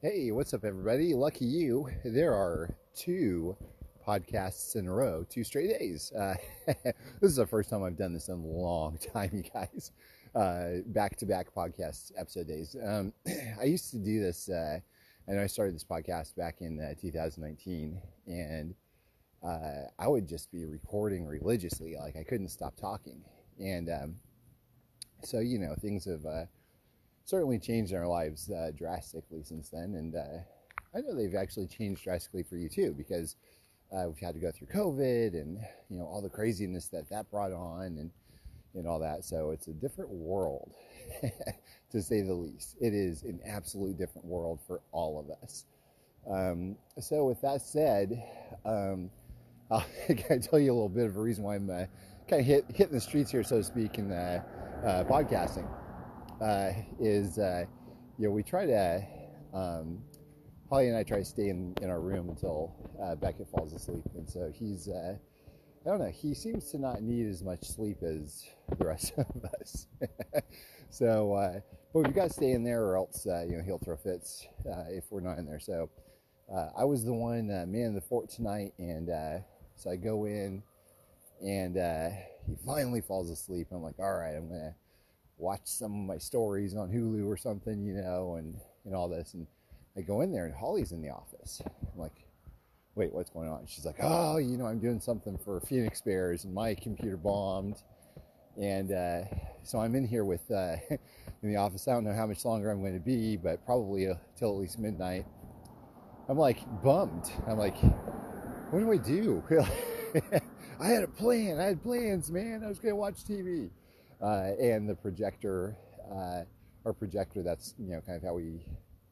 Hey, what's up, everybody? Lucky you. There are two podcasts in a row, two straight days. Uh, this is the first time I've done this in a long time, you guys. Back to back podcast episode days. Um, I used to do this, uh, and I started this podcast back in uh, 2019, and uh, I would just be recording religiously. Like, I couldn't stop talking. And um, so, you know, things have uh, certainly changed our lives uh, drastically since then. And uh, I know they've actually changed drastically for you too, because uh, we've had to go through COVID and you know all the craziness that that brought on and and all that. So it's a different world, to say the least. It is an absolute different world for all of us. Um, so with that said, um, I'll tell you a little bit of a reason why I'm uh, kind of hit, hitting the streets here, so to speak, in uh, uh, podcasting uh, is, uh, you know, we try to, um, Holly and I try to stay in, in our room until uh, Beckett falls asleep. And so he's, uh, I don't know, he seems to not need as much sleep as the rest of us. so, uh, but we've got to stay in there or else, uh, you know, he'll throw fits if we're not in there. So I was the one man of the fort tonight. And so I go in and he finally falls asleep. I'm like, all right, I'm to watch some of my stories on Hulu or something, you know, and, and all this. And I go in there and Holly's in the office. I'm like, wait, what's going on? She's like, oh, you know, I'm doing something for Phoenix Bears and my computer bombed. And uh, so I'm in here with, uh, in the office. I don't know how much longer I'm going to be, but probably uh, till at least midnight. I'm like bummed. I'm like, what do I do? I had a plan. I had plans, man. I was going to watch TV uh, and the projector uh, or projector that's you know kind of how we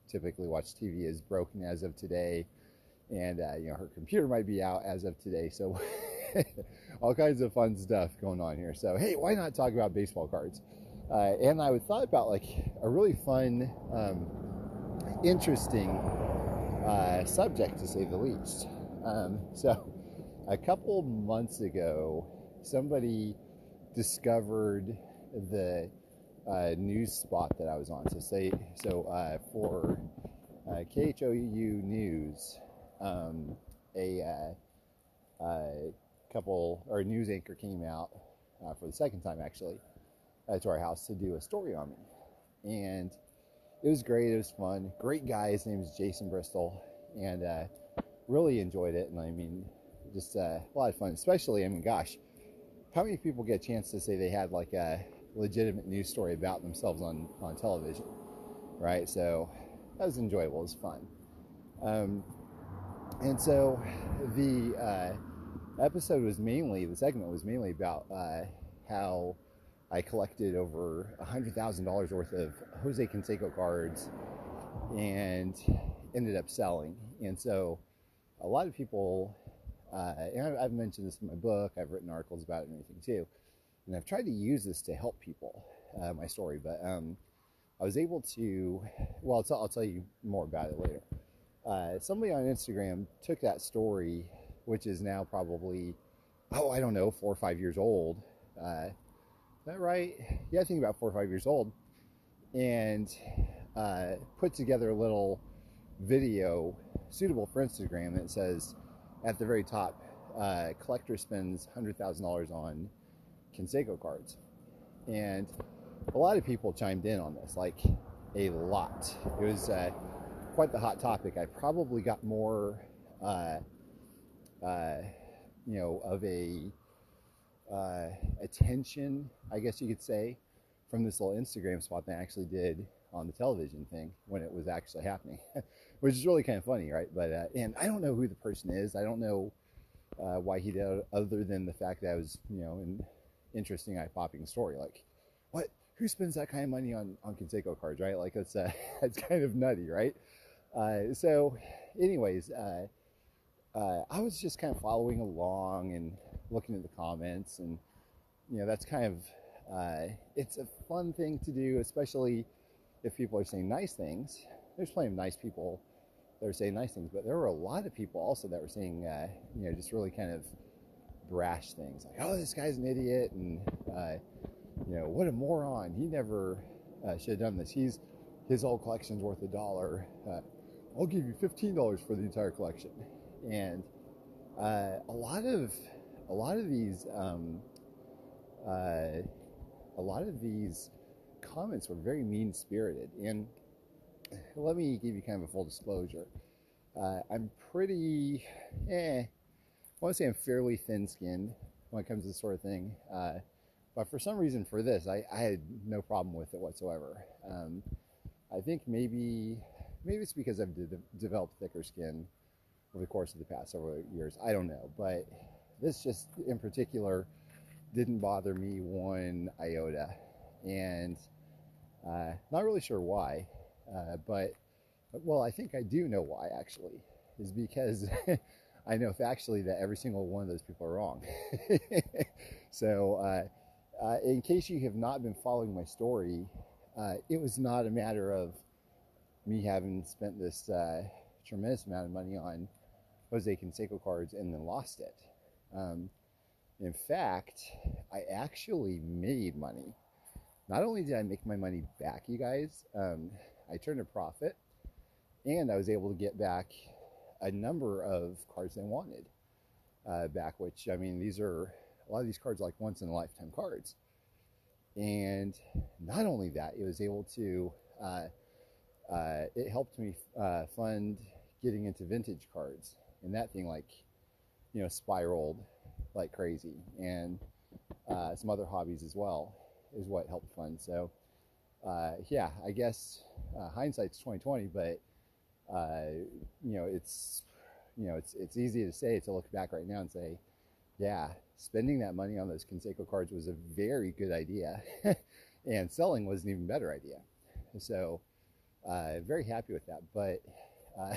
typically watch TV is broken as of today, and uh, you know her computer might be out as of today, so all kinds of fun stuff going on here. So hey, why not talk about baseball cards? Uh, and I thought about like a really fun, um, interesting uh, subject to say the least. Um, so a couple months ago, somebody discovered the uh, news spot that I was on. So say so uh, for uh, KHOU News, um, a uh, uh, couple or a news anchor came out uh, for the second time actually to our house to do a story on me, and it was great. It was fun. Great guy. His name is Jason Bristol, and really enjoyed it. And I mean, just a lot of fun. Especially, I mean, gosh how many people get a chance to say they had like a legitimate news story about themselves on, on television, right? So that was enjoyable, it was fun. Um, and so the uh, episode was mainly, the segment was mainly about uh, how I collected over $100,000 worth of Jose Canseco cards and ended up selling. And so a lot of people uh, and I've mentioned this in my book. I've written articles about it and everything too. And I've tried to use this to help people, uh, my story. But um, I was able to, well, I'll, I'll, tell you more about it later. Uh, somebody on Instagram took that story, which is now probably, oh, I don't know, four or five years old. Uh, is that right? Yeah, I think about four or five years old. And uh, put together a little video suitable for Instagram that says, at the very top, uh, collector spends $100,000 on Canseco cards. And a lot of people chimed in on this, like a lot. It was uh, quite the hot topic. I probably got more, uh, uh you know, of a uh, attention, I guess you could say, from this little Instagram spot than I actually did on the television thing when it was actually happening. which is really kind of funny, right? But uh, and I don't know who the person is. I don't know uh, why he did, other than the fact that it was you know an interesting, eye-popping story. Like, what? Who spends that kind of money on on Canseco cards, right? Like that's uh, that's kind of nutty, right? Uh, so, anyways, uh, uh, I was just kind of following along and looking at the comments, and you know that's kind of it's a fun thing to do, especially if people are saying nice things there's plenty of nice people that are saying nice things, but there were a lot of people also that were saying, uh, you know, just really kind of brash things like, oh, this guy's an idiot, and uh, you know, what a moron. He never uh, should have done this. He's his whole collection's worth a dollar. Uh, I'll give you $15 for the entire collection. And uh, a lot of a lot of these um, uh, a lot of these comments were very mean spirited. And let me give you kind of a full disclosure. Uh, I'm pretty, eh, I want to say I'm fairly thin skinned when it comes to this sort of thing. Uh, but for some reason, for this, I, I had no problem with it whatsoever. Um, I think maybe maybe it's because I've de- developed thicker skin over the course of the past several years. I don't know, but this just in particular didn't bother me one iota, and uh, not really sure why. Uh, but well, I think I do know why actually, is because I know factually that every single one of those people are wrong. so, uh, uh, in case you have not been following my story, uh, it was not a matter of me having spent this uh, tremendous amount of money on Jose Canseco cards and then lost it. Um, in fact, I actually made money. Not only did I make my money back, you guys, um, I turned a profit and I was able to get back a number of cards I wanted uh, back, which I mean, these are a lot of these cards like once in a lifetime cards. And not only that, it was able to, uh, uh, it helped me uh, fund getting into vintage cards. And that thing, like, you know, spiraled like crazy. And uh, some other hobbies as well is what helped fund. So, uh, yeah, I guess hindsight's 2020, but you know, it's you know, it's it's easy to say to look back right now and say, yeah, spending that money on those Canseco cards was a very good idea, and selling was an even better idea. So, uh, very happy with that. But uh,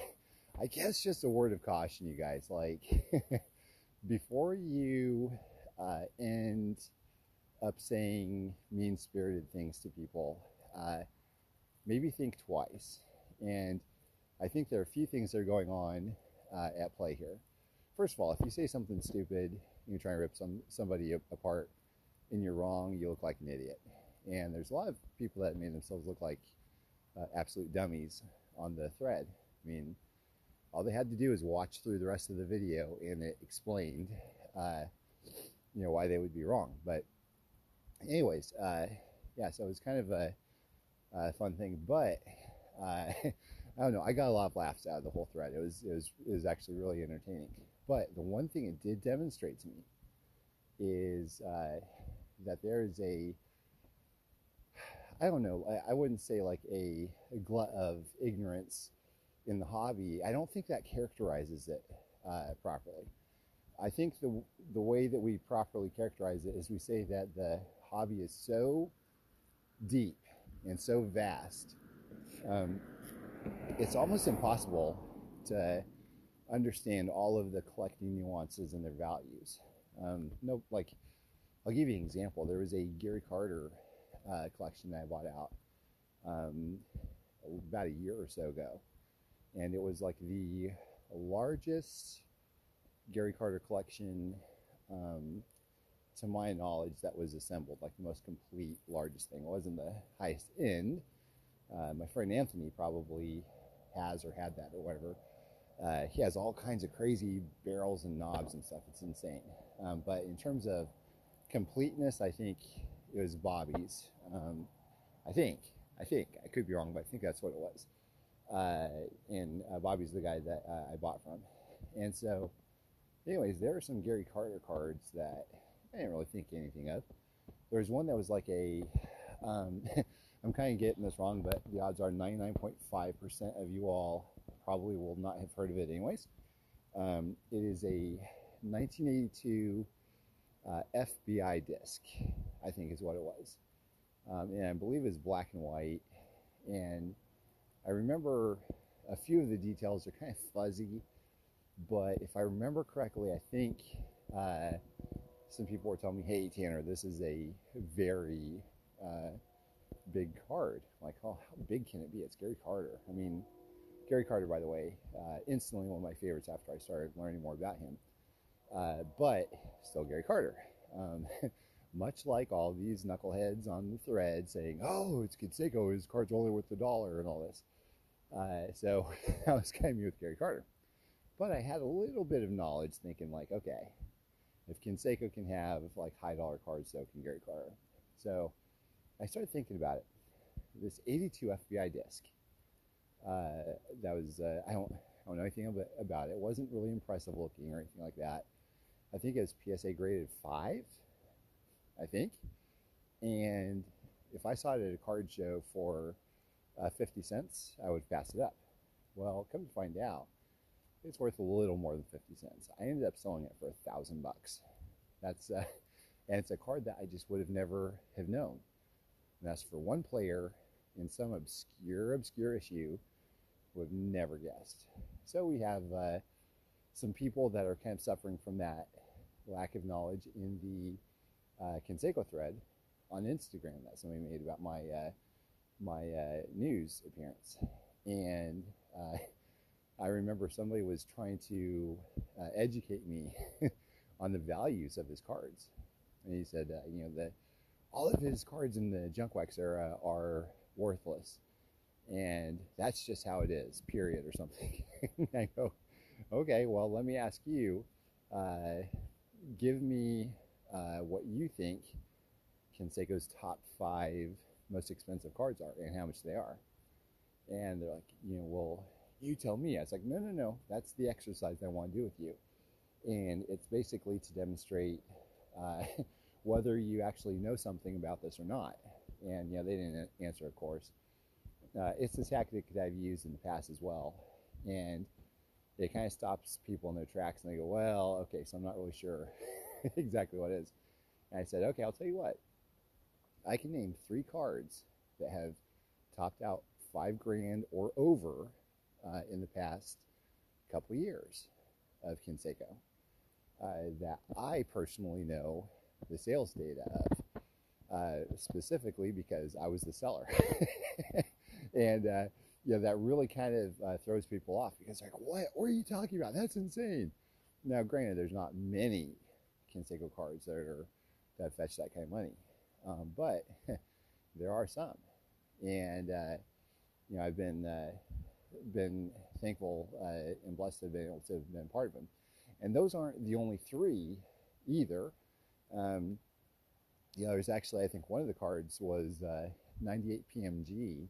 I guess just a word of caution, you guys. Like, before you uh, end up saying mean spirited things to people, uh, maybe think twice. And I think there are a few things that are going on uh, at play here. First of all, if you say something stupid, you try and rip some somebody apart, and you're wrong, you look like an idiot. And there's a lot of people that made themselves look like uh, absolute dummies on the thread. I mean, all they had to do is watch through the rest of the video, and it explained, uh, you know, why they would be wrong. But, anyways, uh, yeah, so it was kind of a, a fun thing. But uh, I don't know. I got a lot of laughs out of the whole thread. It was it was it was actually really entertaining. But the one thing it did demonstrate to me is uh, that there is a I don't know. I, I wouldn't say like a, a, glut of ignorance in the hobby. I don't think that characterizes it uh, properly. I think the the way that we properly characterize it is we say that the hobby is so deep and so vast um, it's almost impossible to understand all of the collecting nuances and their values. Um, no, like I'll give you an example. There was a Gary Carter uh, collection that I bought out um, about a year or so ago, and it was like the largest Gary Carter collection, um, to my knowledge, that was assembled. Like the most complete, largest thing. It wasn't the highest end. Uh, my friend Anthony probably has or had that or whatever. Uh, he has all kinds of crazy barrels and knobs and stuff. It's insane. Um, but in terms of completeness, I think it was Bobby's. Um, I think. I think. I could be wrong, but I think that's what it was. Uh, and uh, Bobby's the guy that uh, I bought from. And so, anyways, there are some Gary Carter cards that I didn't really think anything of. There was one that was like a. Um, I'm kind of getting this wrong, but the odds are 99.5% of you all probably will not have heard of it anyways. Um, it is a 1982 uh, FBI disc, I think is what it was. Um, and I believe it's black and white. And I remember a few of the details are kind of fuzzy, but if I remember correctly, I think uh, some people were telling me, hey, Tanner, this is a very uh, big card. Like, oh, how big can it be? It's Gary Carter. I mean, Gary Carter, by the way, uh, instantly one of my favorites after I started learning more about him. Uh, but still Gary Carter. Um, much like all these knuckleheads on the thread saying, oh, it's Canseco, his card's only worth a dollar and all this. Uh, so that was kind of me with Gary Carter. But I had a little bit of knowledge thinking like, okay, if Canseco can have like high dollar cards, so can Gary Carter. So I started thinking about it. This 82 FBI disc, uh, that was, uh, I, don't, I don't know anything about it. It wasn't really impressive looking or anything like that. I think it was PSA graded five, I think. And if I saw it at a card show for uh, 50 cents, I would pass it up. Well, come to find out, it's worth a little more than 50 cents. I ended up selling it for a thousand bucks. That's, uh, and it's a card that I just would have never have known. And that's for one player in some obscure, obscure issue would have never guessed. So we have uh, some people that are kind of suffering from that lack of knowledge in the uh, thread on Instagram that somebody made about my uh, my uh, news appearance, and uh, I remember somebody was trying to uh, educate me on the values of his cards, and he said, uh, you know, that all of his cards in the junk wax era are worthless, and that's just how it is, period, or something. I go, okay, well, let me ask you, uh, give me what you think Canseco's top five most expensive cards are and how much they are. And they're like, you know, well, you tell me. I was like, no, no, no, that's the exercise I want to do with you. And it's basically to demonstrate uh, whether you actually know something about this or not. And, you know, they didn't answer, of course. Uh, it's a tactic that I've used in the past as well. And it kind of stops people in their tracks and they go, well, okay, so I'm not really sure exactly what it is. And I said, okay, I'll tell you what. I can name three cards that have topped out five grand or over uh, in the past couple years of Canseco uh, that I personally know the sales data of, uh, specifically because I was the seller. and, uh, know, that really kind of uh, throws people off because like, what? What are you talking about? That's insane. Now, granted, there's not many Canseco cards that are that fetch that kind of money. Um, but there are some, and uh, you know I've been uh, been thankful uh, and blessed to have been able to have been part of them. And those aren't the only three either. Um, you know, there's actually I think one of the cards was uh, 98 PMG,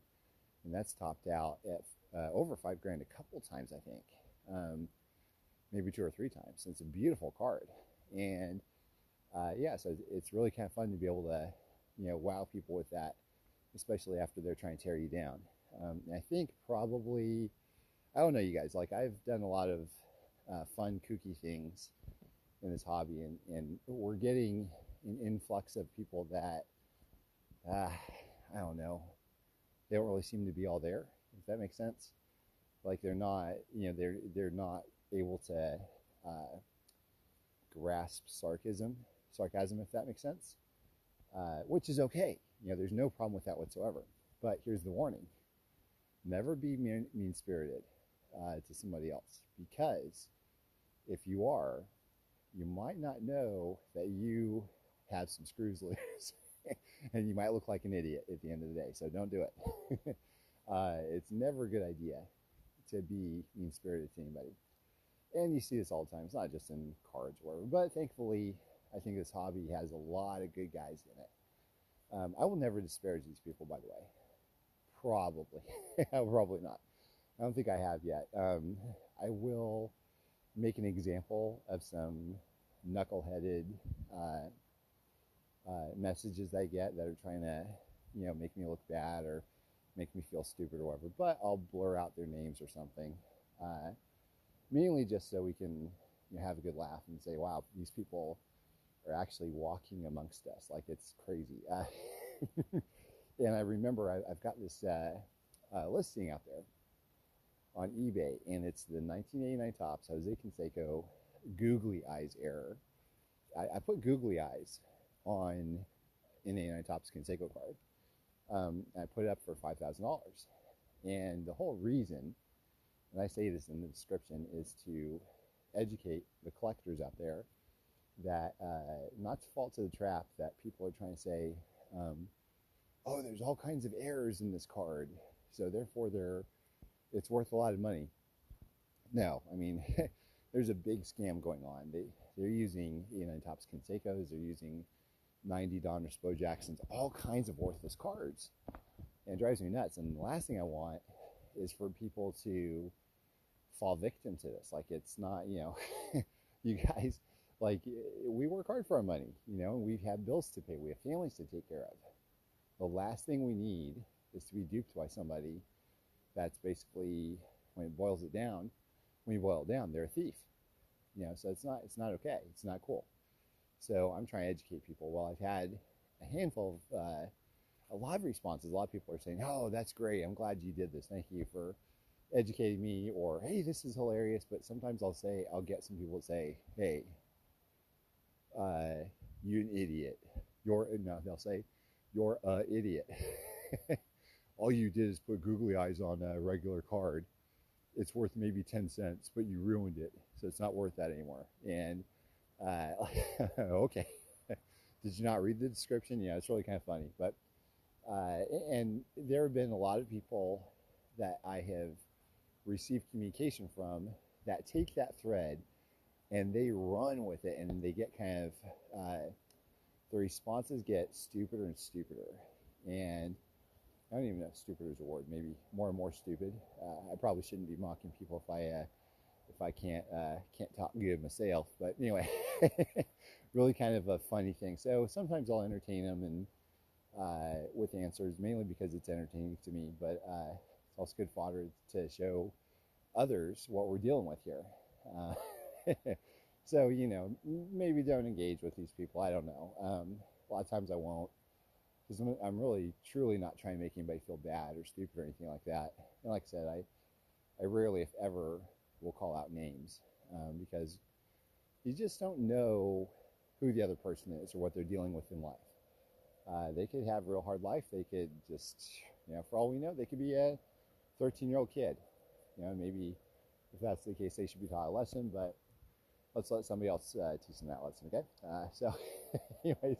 and that's topped out at uh, over five grand a couple times I think. Um, maybe two or three times. It's a beautiful card, and uh, yeah, so it's really kind of fun to be able to, you know, wow people with that, especially after they're trying to tear you down. Um, I think probably, I don't know, you guys, like I've done a lot of uh, fun, kooky things in this hobby, and, and we're getting an influx of people that, uh, I don't know, they don't really seem to be all there, if that makes sense. Like they're not, you know, they're, they're not able to uh, grasp sarcasm sarcasm, if that makes sense, uh, which is okay. You know, there's no problem with that whatsoever. But here's the warning never be mean spirited uh, to somebody else because if you are, you might not know that you have some screws loose and you might look like an idiot at the end of the day. So don't do it. uh, it's never a good idea to be mean spirited to anybody. And you see this all the time. It's not just in cards or whatever, but thankfully, I think this hobby has a lot of good guys in it. Um, I will never disparage these people, by the way. Probably. Probably not. I don't think I have yet. Um, I will make an example of some knuckleheaded uh, uh, messages I get that are trying to, you know, make me look bad or make me feel stupid or whatever. But I'll blur out their names or something, uh, mainly just so we can you know, have a good laugh and say, "Wow, these people are actually walking amongst us. Like it's crazy. And I remember I, have got this uh, uh, listing out there on eBay, and it's the 1989 Topps Jose Canseco Googly Eyes error. I, I put Googly Eyes on an 89 Topps Canseco card. Um, I put it up for $5,000. And the whole reason, and I say this in the description, is to educate the collectors out there that uh, not to fall to the trap that people are trying to say, um, oh, there's all kinds of errors in this card, so therefore they're it's worth a lot of money. No, I mean, there's a big scam going on. They they're using you know Topps Canseco's, they're using 90 Donruss Bo Jacksons, all kinds of worthless cards, and it drives me nuts. And the last thing I want is for people to fall victim to this. Like it's not, you know, you guys, like we work hard for our money, you know, and we have bills to pay, we have families to take care of. The last thing we need is to be duped by somebody that's basically, when it boils it down, when you boil it down, they're a thief. You know, so it's not it's not okay. It's not cool. So I'm trying to educate people. Well, I've had a handful of uh, a lot of responses. A lot of people are saying, "Oh, that's great. I'm glad you did this. Thank you for educating me." Or, "Hey, this is hilarious." But sometimes I'll say, I'll get some people to say, "Hey, uh, you an idiot. You're no." They'll say, "You're a idiot." All you did is put googly eyes on a regular card. It's worth maybe ten cents, but you ruined it, so it's not worth that anymore. And uh, okay. Did you not read the description? Yeah, it's really kind of funny. But uh, and there have been a lot of people that I have received communication from that take that thread and they run with it and they get kind of uh, the responses get stupider and stupider. And I don't even know if stupid is a word maybe more and more stupid. Uh, I probably shouldn't be mocking people if I uh, if I can't uh, can't talk good myself. But anyway really kind of a funny thing. So sometimes I'll entertain them and uh, with answers, mainly because it's entertaining to me, but uh, it's also good fodder to show others what we're dealing with here. So, you know, maybe don't engage with these people. I don't know. Um, a lot of times I won't because I'm, I'm, really, truly not trying to make anybody feel bad or stupid or anything like that. And like I said, I, I rarely, if ever, will call out names um, because you just don't know who the other person is or what they're dealing with in life. Uh, they could have a real hard life. They could just, you know, for all we know, they could be a 13 year old kid. You know, maybe if that's the case, they should be taught a lesson, but let's let somebody else uh, teach them that lesson, okay? Uh, so, anyways,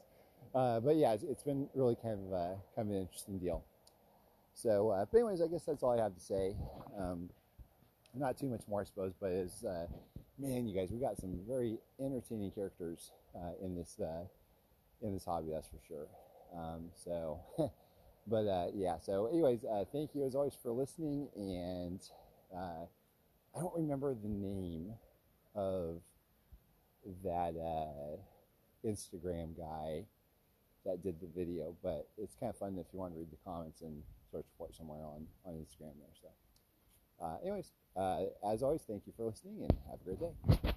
uh, but yeah, it's, it's been really kind of, uh, kind of an interesting deal. So, uh, but anyways, I guess that's all I have to say. Um, not too much more, I suppose, but is man, you guys, we got some very entertaining characters in this in this hobby, that's for sure. Um, so, but uh, yeah. So, anyways, uh, thank you as always for listening. And uh, I don't remember the name of that uh, Instagram guy that did the video, but it's kind of fun if you want to read the comments and search for it somewhere on on Instagram there. So, uh, anyways, uh, as always, thank you for listening and have a great day.